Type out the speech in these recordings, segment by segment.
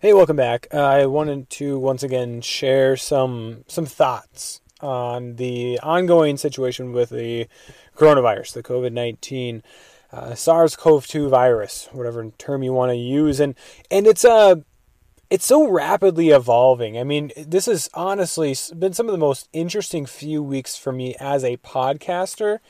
Hey, welcome back. Uh, I wanted to once again share some some thoughts on the ongoing situation with the coronavirus, the COVID nineteen uh, SARS-CoV-2 virus, whatever term you want to use, and and it's a uh, it's so rapidly evolving. I mean, this has honestly been some of the most interesting few weeks for me as a podcaster,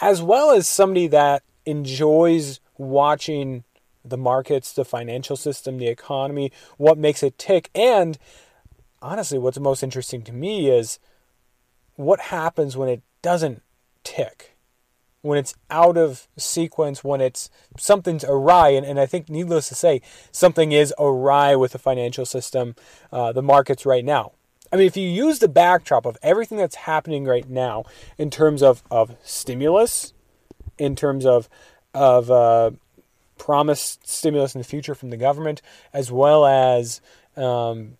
as well as somebody that enjoys watching the markets, the financial system, the economy, what makes it tick. And honestly, what's most interesting to me is what happens when it doesn't tick, when it's out of sequence, when it's something's awry. And, and I think, needless to say, something is awry with the financial system, uh, the markets right now. I mean, if you use the backdrop of everything that's happening right now in terms of, of stimulus, in terms of of uh, promised stimulus in the future from the government, as well as um,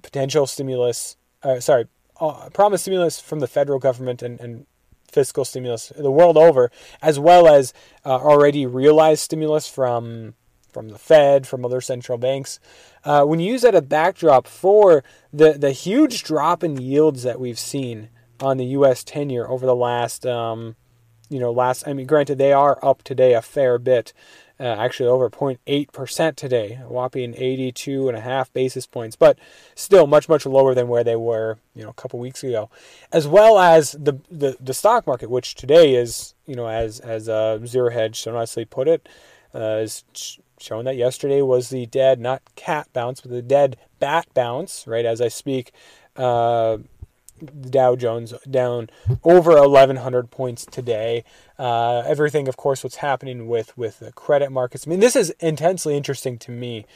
potential stimulus. Uh, sorry, uh, promised stimulus from the federal government and, and fiscal stimulus the world over, as well as uh, already realized stimulus from from the Fed, from other central banks. Uh, when you use that as a backdrop for the the huge drop in yields that we've seen on the U.S. ten-year over the last, um, you know, last. I mean, granted, they are up today a fair bit, uh, actually over 0.8% today, a whopping 82 and a half basis points, but still much, much lower than where they were, you know, a couple weeks ago, as well as the, the, the stock market, which today is, you know, as, as uh, Zero Hedge so nicely put it, uh, is showing that yesterday was the dead, not cat bounce, but the dead bat bounce, right, as I speak, uh, the Dow Jones down over 1,100 points today. Uh, everything, of course, what's happening with with the credit markets. I mean, this is intensely interesting to me,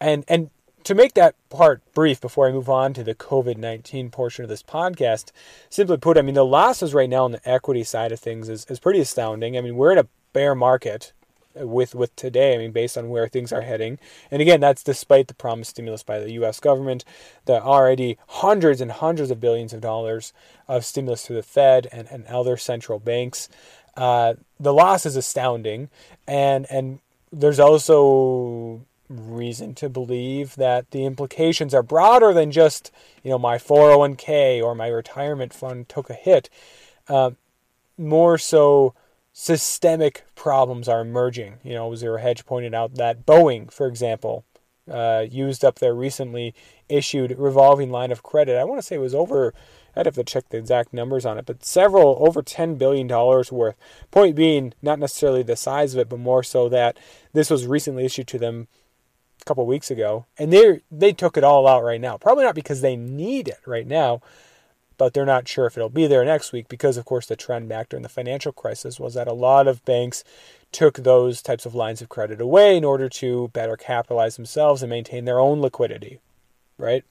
and and to make that part brief before I move on to the COVID 19 portion of this podcast, simply put, I mean, the losses right now on the equity side of things is, is pretty astounding. I mean, we're in a bear market with with today. I mean, based on where things are heading, and again, that's despite the promised stimulus by the U.S. government, the already hundreds and hundreds of billions of dollars of stimulus through the Fed and, and other central banks. Uh, the loss is astounding, and and there's also reason to believe that the implications are broader than just you know my 401k or my retirement fund took a hit. Uh, more so systemic problems are emerging. You know, Zero Hedge pointed out that Boeing, for example, uh, used up their recently issued revolving line of credit. I want to say it was over. I'd have to check the exact numbers on it, but several over ten billion dollars worth. Point being, not necessarily the size of it, but more so that this was recently issued to them a couple weeks ago, and they they took it all out right now. Probably not because they need it right now, but they're not sure if it'll be there next week because, of course, the trend back during the financial crisis was that a lot of banks took those types of lines of credit away in order to better capitalize themselves and maintain their own liquidity, right?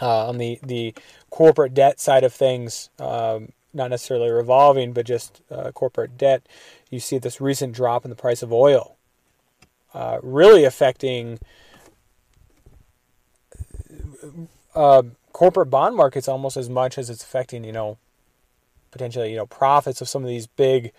Uh, on the, the corporate debt side of things, um, not necessarily revolving, but just uh, corporate debt, you see this recent drop in the price of oil, uh, really affecting uh, corporate bond markets almost as much as it's affecting, you know, potentially, you know, profits of some of these big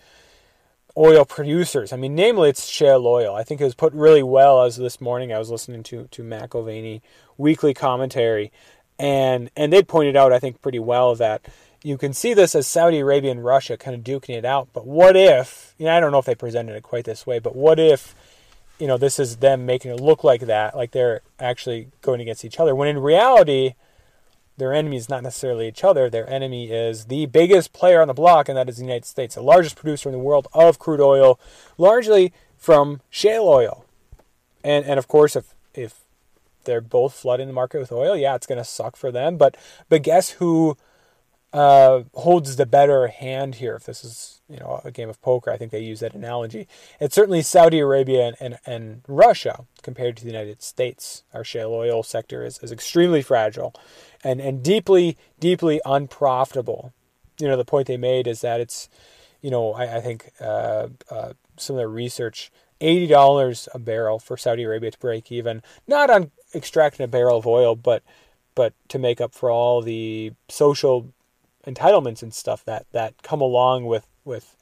oil producers. I mean, namely, it's shale oil. I think it was put really well as this morning I was listening to to McAlvany weekly commentary, and and they pointed out, I think, pretty well that you can see this as Saudi Arabia and Russia kind of duking it out. But what if? You know, I don't know if they presented it quite this way, but what if? You know, this is them making it look like that, like they're actually going against each other. When in reality, their enemy is not necessarily each other. Their enemy is the biggest player on the block, and that is the United States, the largest producer in the world of crude oil, largely from shale oil. And and of course, if if they're both flooding the market with oil, yeah, it's going to suck for them. But but guess who uh, holds the better hand here. If this is you know a game of poker, I think they use that analogy. It's certainly Saudi Arabia and, and, and Russia compared to the United States. Our shale oil sector is, is extremely fragile and, and deeply, deeply unprofitable. You know, the point they made is that it's, you know, I, I think uh, uh, some of the research, $80 a barrel for Saudi Arabia to break even, not on extracting a barrel of oil, but but to make up for all the social entitlements and stuff that that come along with with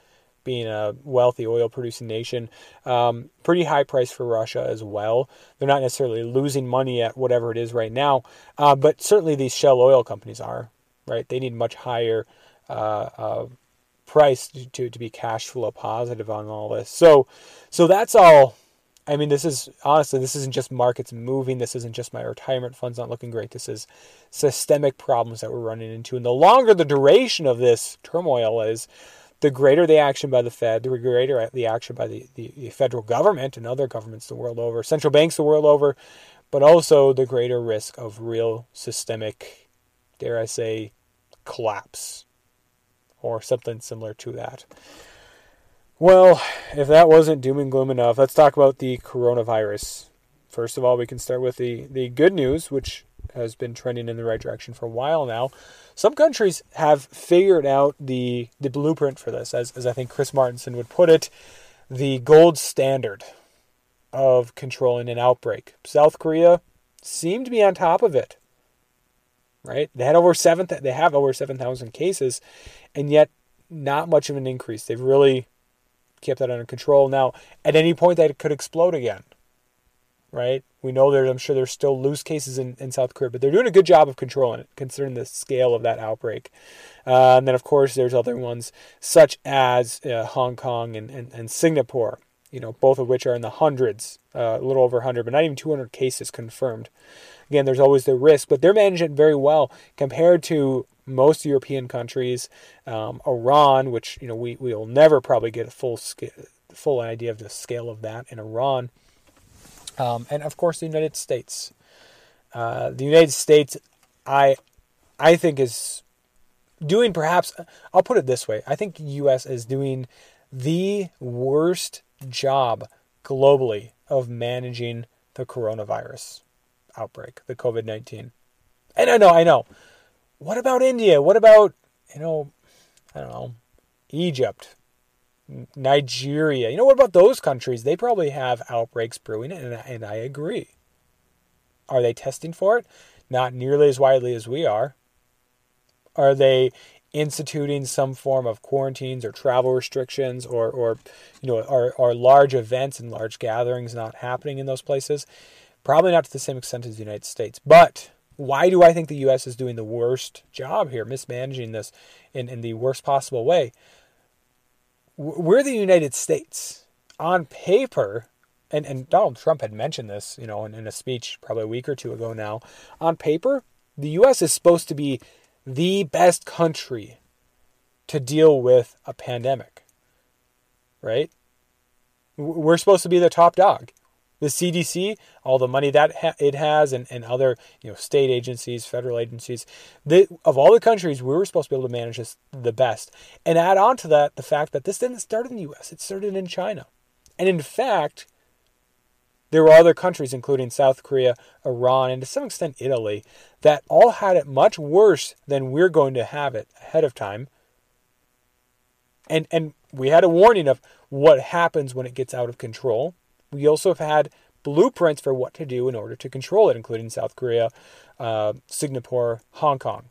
being a wealthy oil producing nation. Um, pretty high price for Russia as well. They're not necessarily losing money at whatever it is right now, uh, but certainly these shale oil companies are right. They need much higher uh, uh, price to, to, be cash flow positive on all this. So so that's all I mean, this is honestly, this isn't just markets moving. This isn't just my retirement funds not looking great. This is systemic problems that we're running into. And the longer the duration of this turmoil is, the greater the action by the Fed, the greater the action by the, the, the federal government and other governments the world over, central banks the world over, but also the greater risk of real systemic, dare I say, collapse or something similar to that. Well, if that wasn't doom and gloom enough, let's talk about the coronavirus. First of all, we can start with the, the good news, which has been trending in the right direction for a while now. Some countries have figured out the, the blueprint for this, as, as I think Chris Martenson would put it, the gold standard of controlling an outbreak. South Korea seemed to be on top of it. Right? They had over seven they have over 7,000 cases and yet not much of an increase. They've really kept that under control. Now, at any point, that could explode again, right? We know there, I'm sure there's still loose cases in, in South Korea, but they're doing a good job of controlling it, considering the scale of that outbreak. Uh, and then, of course, there's other ones such as uh, Hong Kong and, and, and, Singapore, you know, both of which are in the hundreds, uh, a little over 100, but not even 200 cases confirmed. Again, there's always the risk, but they're managing it very well compared to most European countries, um, Iran, which you know we we will never probably get a full scale, full idea of the scale of that in Iran, um, and of course the United States. Uh, the United States, I I think is doing perhaps I'll put it this way. I think U.S. is doing the worst job globally of managing the coronavirus outbreak, the COVID nineteen. And I know, I know what about India? What about, you know, I don't know, Egypt, Nigeria? You know, what about those countries? They probably have outbreaks brewing, and, and I agree. Are they testing for it? Not nearly as widely as we are. Are they instituting some form of quarantines or travel restrictions or, or you know, are, are large events and large gatherings not happening in those places? Probably not to the same extent as the United States. But why do I think the U.S. is doing the worst job here, mismanaging this in, in the worst possible way? We're the United States. On paper, and, and Donald Trump had mentioned this, you know, in, in a speech probably a week or two ago now. On paper, the U.S. is supposed to be the best country to deal with a pandemic, right? We're supposed to be the top dog the CDC, all the money that ha- it has, and, and other you know state agencies, federal agencies, of all the countries, we were supposed to be able to manage this the best. And add on to that the fact that this didn't start in the U.S; it started in China, and in fact, there were other countries, including South Korea, Iran, and to some extent Italy, that all had it much worse than we're going to have it ahead of time. And and we had a warning of what happens when it gets out of control we also have had blueprints for what to do in order to control it, including South Korea, uh, Singapore, Hong Kong,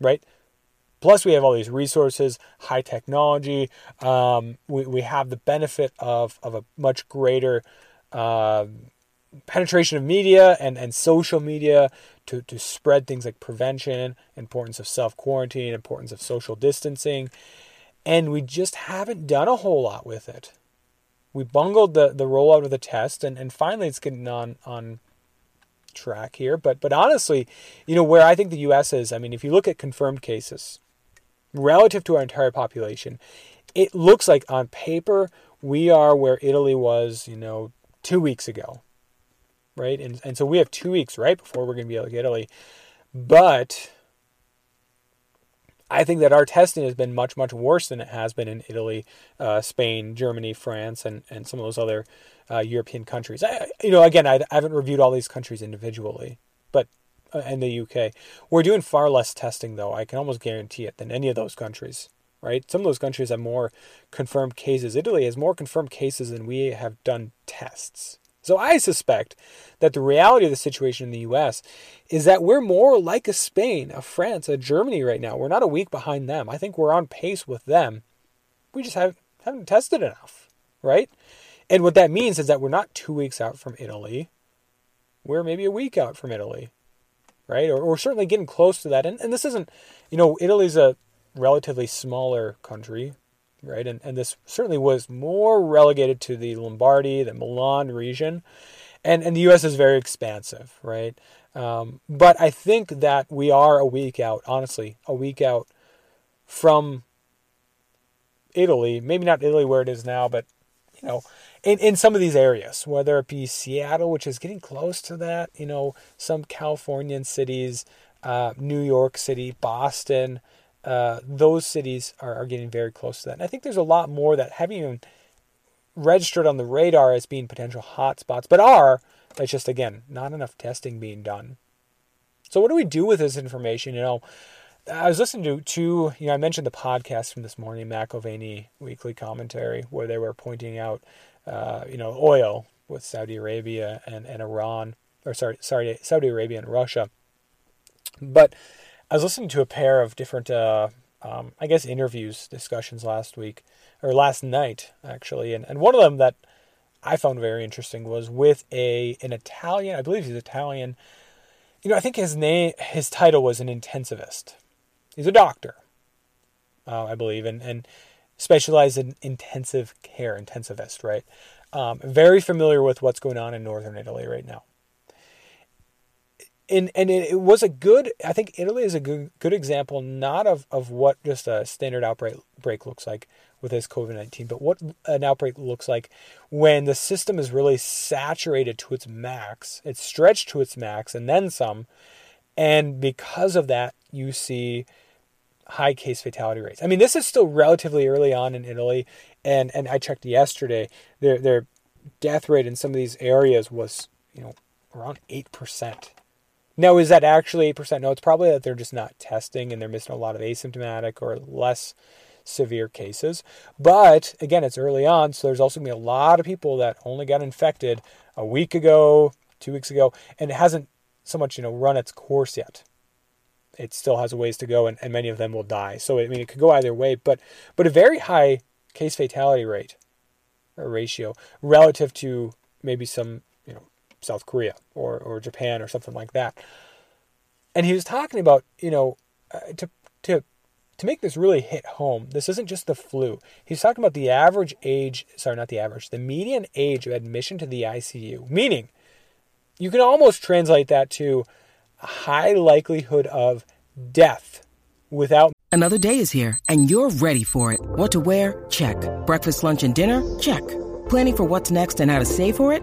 right? Plus, we have all these resources, high technology. Um, we, we have the benefit of, of a much greater uh, penetration of media and, and social media to, to spread things like prevention, importance of self quarantine, importance of social distancing. And we just haven't done a whole lot with it we bungled the, the rollout of the test, and, and finally it's getting on on track here. But but honestly, you know where I think the U.S. is. I mean, if you look at confirmed cases relative to our entire population, it looks like on paper we are where Italy was, you know, two weeks ago, right? And and so we have two weeks right before we're going to be like Italy, but I think that our testing has been much, much worse than it has been in Italy, uh, Spain, Germany, France, and, and some of those other uh, European countries. I, you know, again, I, I, haven't reviewed all these countries individually, but uh, in the UK, we're doing far less testing, though. I can almost guarantee it than any of those countries. Right? Some of those countries have more confirmed cases. Italy has more confirmed cases than we have done tests. So I suspect that the reality of the situation in the US is that we're more like a Spain, a France, a Germany right now. We're not a week behind them. I think we're on pace with them. We just haven't, haven't tested enough, right? And what that means is that we're not two weeks out from Italy. We're maybe a week out from Italy, right? Or we're certainly getting close to that. And, and this isn't, you know, Italy's a relatively smaller country, right? And, and this certainly was more relegated to the Lombardy, the Milan region. And, and the U.S. is very expansive, right? Um, but I think that we are a week out, honestly, a week out from Italy. Maybe not Italy where it is now, but, you know, in, in some of these areas, whether it be Seattle, which is getting close to that, you know, some Californian cities, uh, New York City, Boston, uh, those cities are, are getting very close to that. And I think there's a lot more that haven't even registered on the radar as being potential hotspots, but are. It's just, again, not enough testing being done. So, what do we do with this information? You know, I was listening to two, you know, I mentioned the podcast from this morning, McAlvany Weekly Commentary, where they were pointing out, uh, you know, oil with Saudi Arabia and, and Iran, or sorry, sorry, Saudi Arabia and Russia. But I was listening to a pair of different, uh, um, I guess, interviews, discussions last week, or last night, actually. And, and one of them that I found very interesting was with a an Italian, I believe he's Italian. You know, I think his name, his title was an intensivist. He's a doctor, uh, I believe, and, and specialized in intensive care, intensivist, right? Um, very familiar with what's going on in northern Italy right now and and it, was a good I think Italy is a good good example not of, of what just a standard outbreak break looks like with this COVID nineteen, but what an outbreak looks like when the system is really saturated to its max, it's stretched to its max and then some, and because of that you see high case fatality rates. I mean this is still relatively early on in Italy, and and I checked yesterday their their death rate in some of these areas was you know around eight percent now, is that actually 8%? No, it's probably that they're just not testing and they're missing a lot of asymptomatic or less severe cases. But again, it's early on, so there's also going to be a lot of people that only got infected a week ago, two weeks ago, and it hasn't so much, you know, run its course yet. It still has a ways to go, and, and many of them will die. So I mean, it could go either way, but but a very high case fatality rate or ratio relative to maybe some South Korea or, or Japan or something like that. And he was talking about, you know, uh, to, to, to make this really hit home, this isn't just the flu. He's talking about the average age, sorry, not the average, the median age of admission to the ICU, meaning you can almost translate that to a high likelihood of death without. Another day is here and you're ready for it. What to wear? Check. Breakfast, lunch, and dinner? Check. Planning for what's next and how to save for it?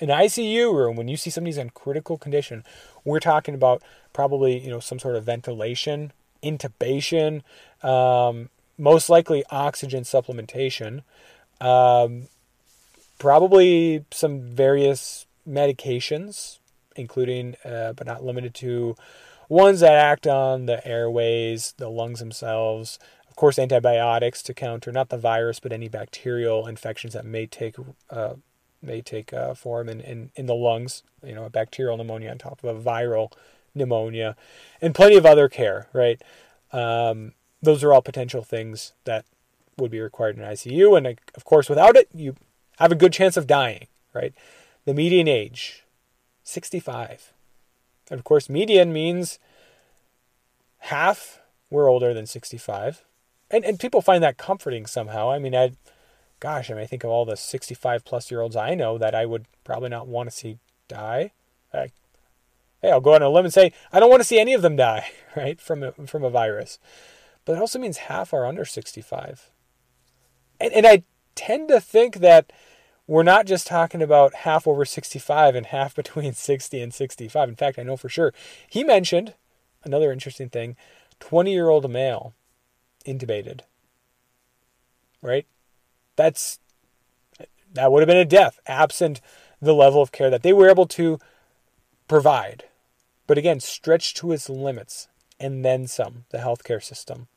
An ICU room, when you see somebody's in critical condition, we're talking about probably you know some sort of ventilation, intubation, um, most likely oxygen supplementation, um, probably some various medications, including uh, but not limited to ones that act on the airways, the lungs themselves. Of course, antibiotics to counter not the virus but any bacterial infections that may take uh, may take uh, form in, in, in the lungs. You know, a bacterial pneumonia on top of a viral pneumonia, and plenty of other care, right? Um, those are all potential things that would be required in ICU. And of course, without it, you have a good chance of dying, right? The median age, 65. And of course, median means half were older than 65. And, and people find that comforting somehow. I mean, I, gosh, I mean, I think of all the 65 plus year olds I know that I would probably not want to see die. hey, I'll go on a limb and say I don't want to see any of them die, right, from a, from a virus. But it also means half are under 65. And, and I tend to think that we're not just talking about half over 65 and half between 60 and 65. In fact, I know for sure. He mentioned another interesting thing 20 year old male intubated. Right? That's that would have been a death absent the level of care that they were able to provide. But again, stretched to its limits and then some, the healthcare system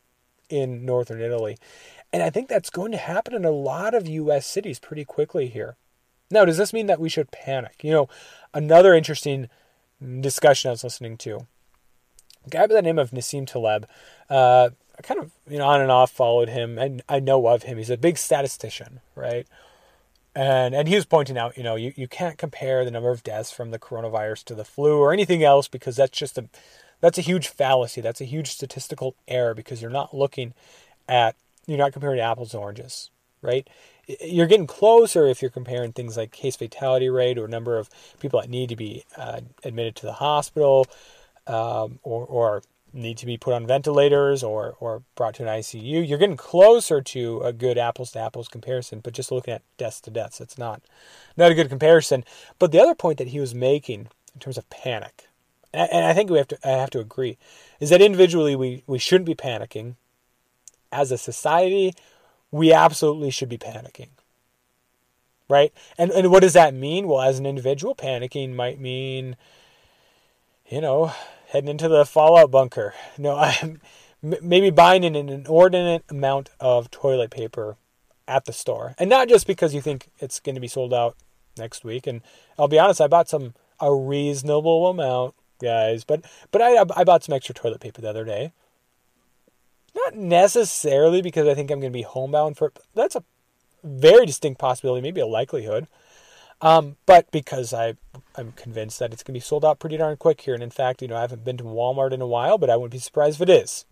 in northern Italy. And I think that's going to happen in a lot of US cities pretty quickly here. Now, does this mean that we should panic? You know, another interesting discussion I was listening to. A guy by the name of Nassim Taleb, uh, kind of, you know, on and off followed him and I know of him. He's a big statistician, right? And and he was pointing out, you know, you, you can't compare the number of deaths from the coronavirus to the flu or anything else because that's just a that's a huge fallacy. That's a huge statistical error because you're not looking at you're not comparing apples and oranges, right? You're getting closer if you're comparing things like case fatality rate or number of people that need to be uh, admitted to the hospital um, or, or need to be put on ventilators or, or brought to an ICU. You're getting closer to a good apples to apples comparison, but just looking at deaths to deaths, it's not not a good comparison. But the other point that he was making in terms of panic, and I think we have to I have to agree, is that individually we, we shouldn't be panicking as a society, we absolutely should be panicking. Right? And and what does that mean? Well, as an individual, panicking might mean, you know, heading into the fallout bunker. No, I'm maybe buying an inordinate amount of toilet paper at the store. And not just because you think it's going to be sold out next week. And I'll be honest, I bought some a reasonable amount, guys, but but I I bought some extra toilet paper the other day. Not necessarily because I think I'm going to be homebound for that's a very distinct possibility, maybe a likelihood. Um, but because I I'm convinced that it's going to be sold out pretty darn quick here, and in fact, you know, I haven't been to Walmart in a while, but I wouldn't be surprised if it is.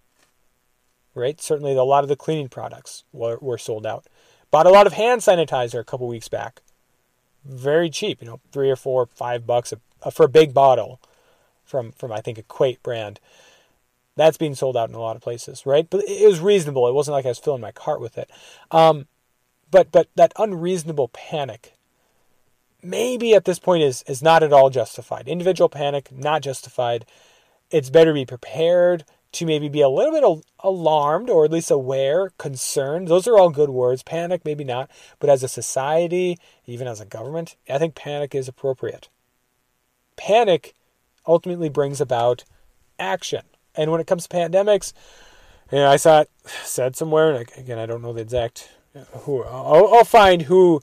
Right? Certainly, a lot of the cleaning products were, were sold out. Bought a lot of hand sanitizer a couple weeks back. Very cheap, you know, three or four, five bucks a, a, for a big bottle from from I think Equate brand. That's being sold out in a lot of places, right? But it was reasonable. It wasn't like I was filling my cart with it. Um, but but that unreasonable panic, maybe at this point is is not at all justified. Individual panic not justified. It's better to be prepared to maybe be a little bit alarmed or at least aware, concerned. Those are all good words. Panic, maybe not. But as a society, even as a government, I think panic is appropriate. Panic ultimately brings about action. And when it comes to pandemics, you know, I saw it said somewhere, and again, I don't know the exact who. I'll, I'll find who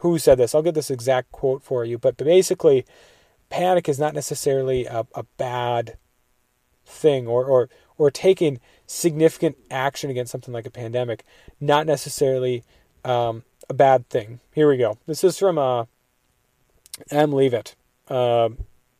who said this. I'll get this exact quote for you. But, basically, panic is not necessarily a, a bad thing, or or or taking significant action against something like a pandemic, not necessarily um, a bad thing. Here we go. This is from uh, M. Leavitt. Uh,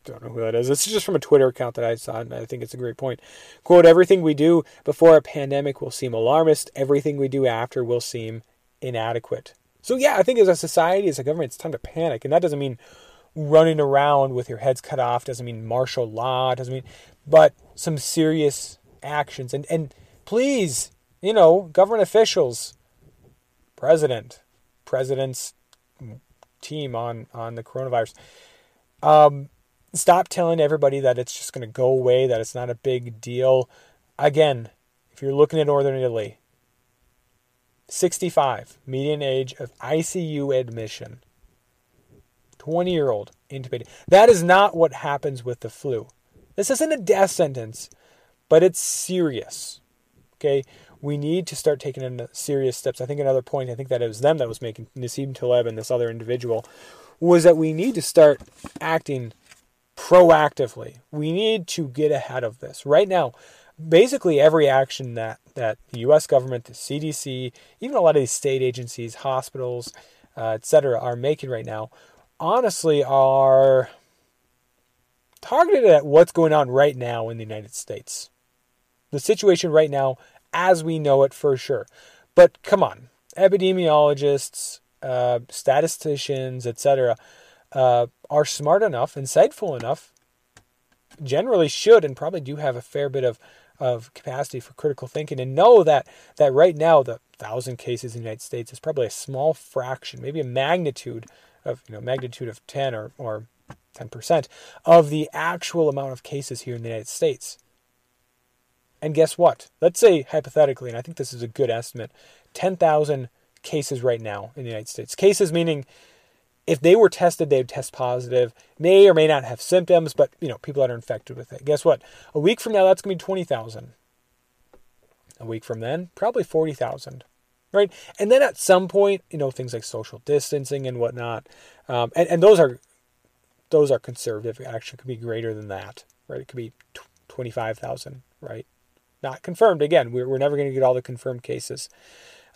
don't know who that is. This is just from a Twitter account that I saw, and I think it's a great point. Quote, everything we do before a pandemic will seem alarmist. Everything we do after will seem inadequate. So, yeah, I think as a society, as a government, it's time to panic. And that doesn't mean running around with your heads cut off, doesn't mean martial law, doesn't mean, but some serious actions. And, and please, you know, government officials, president, president's team on, on the coronavirus, um, Stop telling everybody that it's just going to go away, that it's not a big deal. Again, if you're looking at Northern Italy, 65, median age of ICU admission, 20 year old intubated. That is not what happens with the flu. This isn't a death sentence, but it's serious. Okay, we need to start taking in serious steps. I think another point, I think that it was them that was making Nassim Taleb and this other individual, was that we need to start acting proactively. We need to get ahead of this. Right now, basically every action that, that the US government, the CDC, even a lot of these state agencies, hospitals, uh, etc., are making right now, honestly, are targeted at what's going on right now in the United States. The situation right now, as we know it for sure. But come on, epidemiologists, uh, statisticians, etc., uh, are smart enough, insightful enough, generally should and probably do have a fair bit of, of capacity for critical thinking and know that that right now the thousand cases in the United States is probably a small fraction, maybe a magnitude of you know magnitude of ten or or ten percent of the actual amount of cases here in the United States. And guess what? Let's say hypothetically, and I think this is a good estimate, ten thousand cases right now in the United States. Cases meaning if they were tested, they would test positive, may or may not have symptoms, but you know, people that are infected with it. Guess what? A week from now, that's gonna be twenty thousand. A week from then, probably forty thousand, right? And then at some point, you know, things like social distancing and whatnot, um, and and those are those are conservative. It actually could be greater than that, right? It could be twenty five thousand, right? Not confirmed. Again, we're, we're never going to get all the confirmed cases.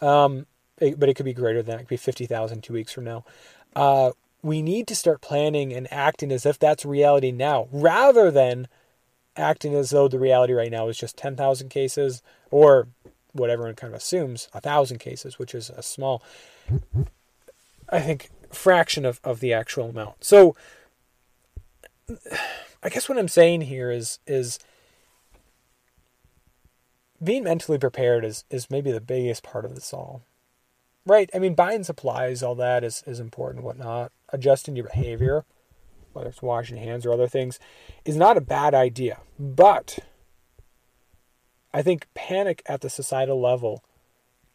Um, but it could be greater than that. It could be 50,000 two weeks from now uh, we need to start planning and acting as if that's reality now, rather than acting as though the reality right now is just 10,000 cases or what everyone kind of assumes, a thousand cases, which is a small, I think, fraction of, of the actual amount. So, I guess what I'm saying here is is being mentally prepared is is maybe the biggest part of this all. Right. I mean, buying supplies, all that is, is important whatnot. Adjusting your behavior, whether it's washing hands or other things, is not a bad idea. But I think panic at the societal level,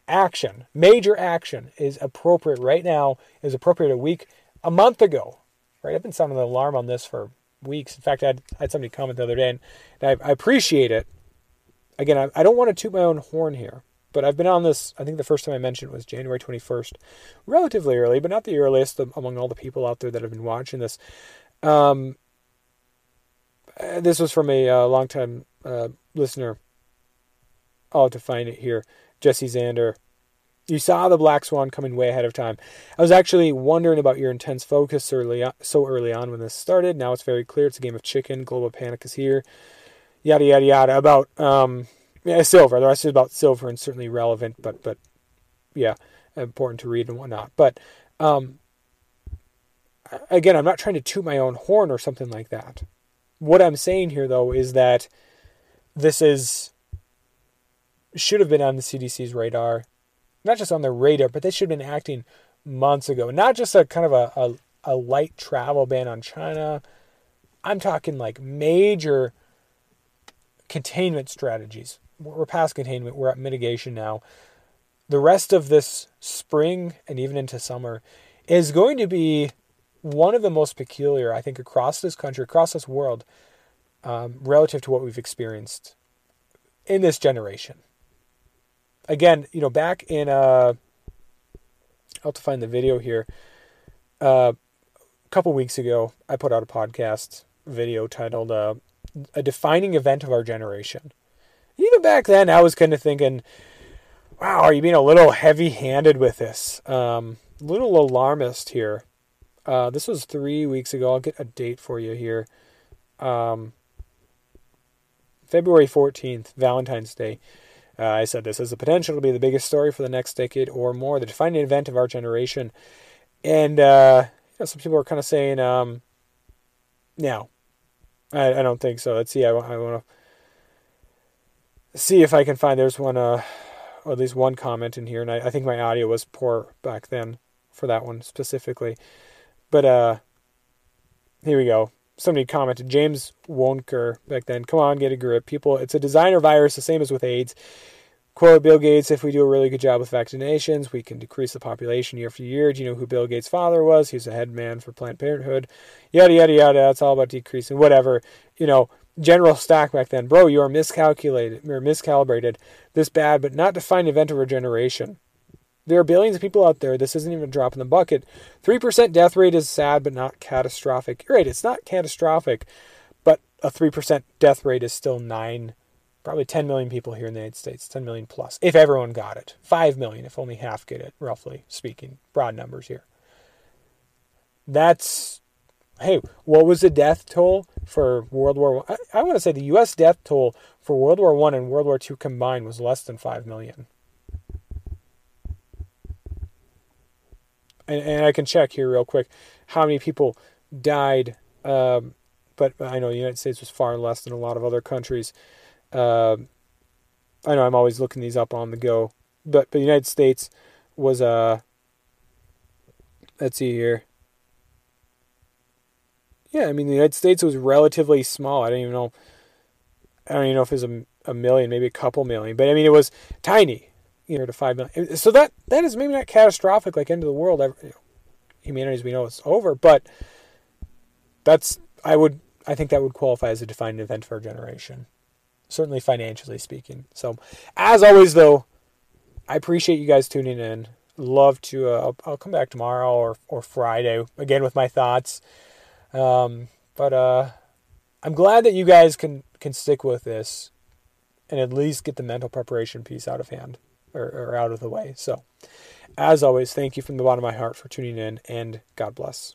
action, major action, is appropriate right now, is appropriate a week, a month ago. Right. I've been sounding the alarm on this for weeks. In fact, I had, I had somebody comment the other day, and, I, I, appreciate it. Again, I, I don't want to toot my own horn here. But I've been on this, I think the first time I mentioned was January 21st, relatively early, but not the earliest among all the people out there that have been watching this. Um, uh, this was from a uh, longtime uh, listener. I'll find it here. Jesse Zander. You saw the Black Swan coming way ahead of time. I was actually wondering about your intense focus early on, so early on when this started. Now it's very clear it's a game of chicken. Global panic is here. Yada yada yada. About um, yeah, silver. The rest is about silver and certainly relevant, but but yeah, important to read and whatnot. But um, again, I'm not trying to toot my own horn or something like that. What I'm saying here, though, is that this is should have been on the CDC's radar, not just on their radar, but they should have been acting months ago. Not just a kind of a, a, a light travel ban on China. I'm talking like major containment strategies we're past containment, we're at mitigation now. The rest of this spring and even into summer is going to be one of the most peculiar, I think, across this country, across this world, um, relative to what we've experienced in this generation. Again, you know, back in, uh, I'll have to find the video here. Uh, a couple weeks ago, I put out a podcast video titled uh, A Defining Event of Our Generation even back then, I was kind of thinking, wow, are you being a little heavy handed with this? Um, little alarmist here. Uh, this was three weeks ago. I'll get a date for you here. Um, February 14th, Valentine's Day. Uh, I said this has the potential to be the biggest story for the next decade or more, the defining event of our generation. And uh, you know, some people are kind of saying, um, no, I, I, don't think so. Let's see. I, I want to see if I can find. There's one, uh, or at least one comment in here, and I, I think my audio was poor back then for that one specifically. But uh, here we go. Somebody commented, James Wonker back then. Come on, get a grip, people. It's a designer virus, the same as with AIDS. Quote Bill Gates, if we do a really good job with vaccinations, we can decrease the population year after year. Do you know who Bill Gates' father was? He's a head man for Planned Parenthood. Yada, yada, yada. It's all about decreasing, whatever. You know, General Stack back then, bro, you are miscalculated miscalibrated. This bad, but not defined event of a generation. There are billions of people out there. This isn't even a drop in the bucket. 3% death rate is sad, but not catastrophic. You're right, it's not catastrophic, but a 3% death rate is still 9, probably 10 million people here in the United States, 10 million plus, if everyone got it. 5 million if only half get it, roughly speaking. Broad numbers here. That's hey, what was the death toll for World War I? I, I want to say the U.S. death toll for World War One and World War Two combined was less than five million. and, and I can check here real quick how many people died. Um, but I know the United States was far less than a lot of other countries. Uh, I know I'm always looking these up on the go, but the United States was uh let's see here. Yeah, I mean the United States was relatively small. I don't even know. I don't even know if it was a, a million, maybe a couple million, but I mean it was tiny, you know, to five million. So that that is maybe not catastrophic, like end of the world. You know, humanity as we know is over, but that's I would I think that would qualify as a defining event for a generation, certainly financially speaking. So, as always, though, I appreciate you guys tuning in. Love to. Uh, I'll, I'll, come back tomorrow or or Friday again with my thoughts. Um, but uh, I'm glad that you guys can can stick with this and at least get the mental preparation piece out of hand or, or out of the way. So, as always, thank you from the bottom of my heart for tuning in, and God bless.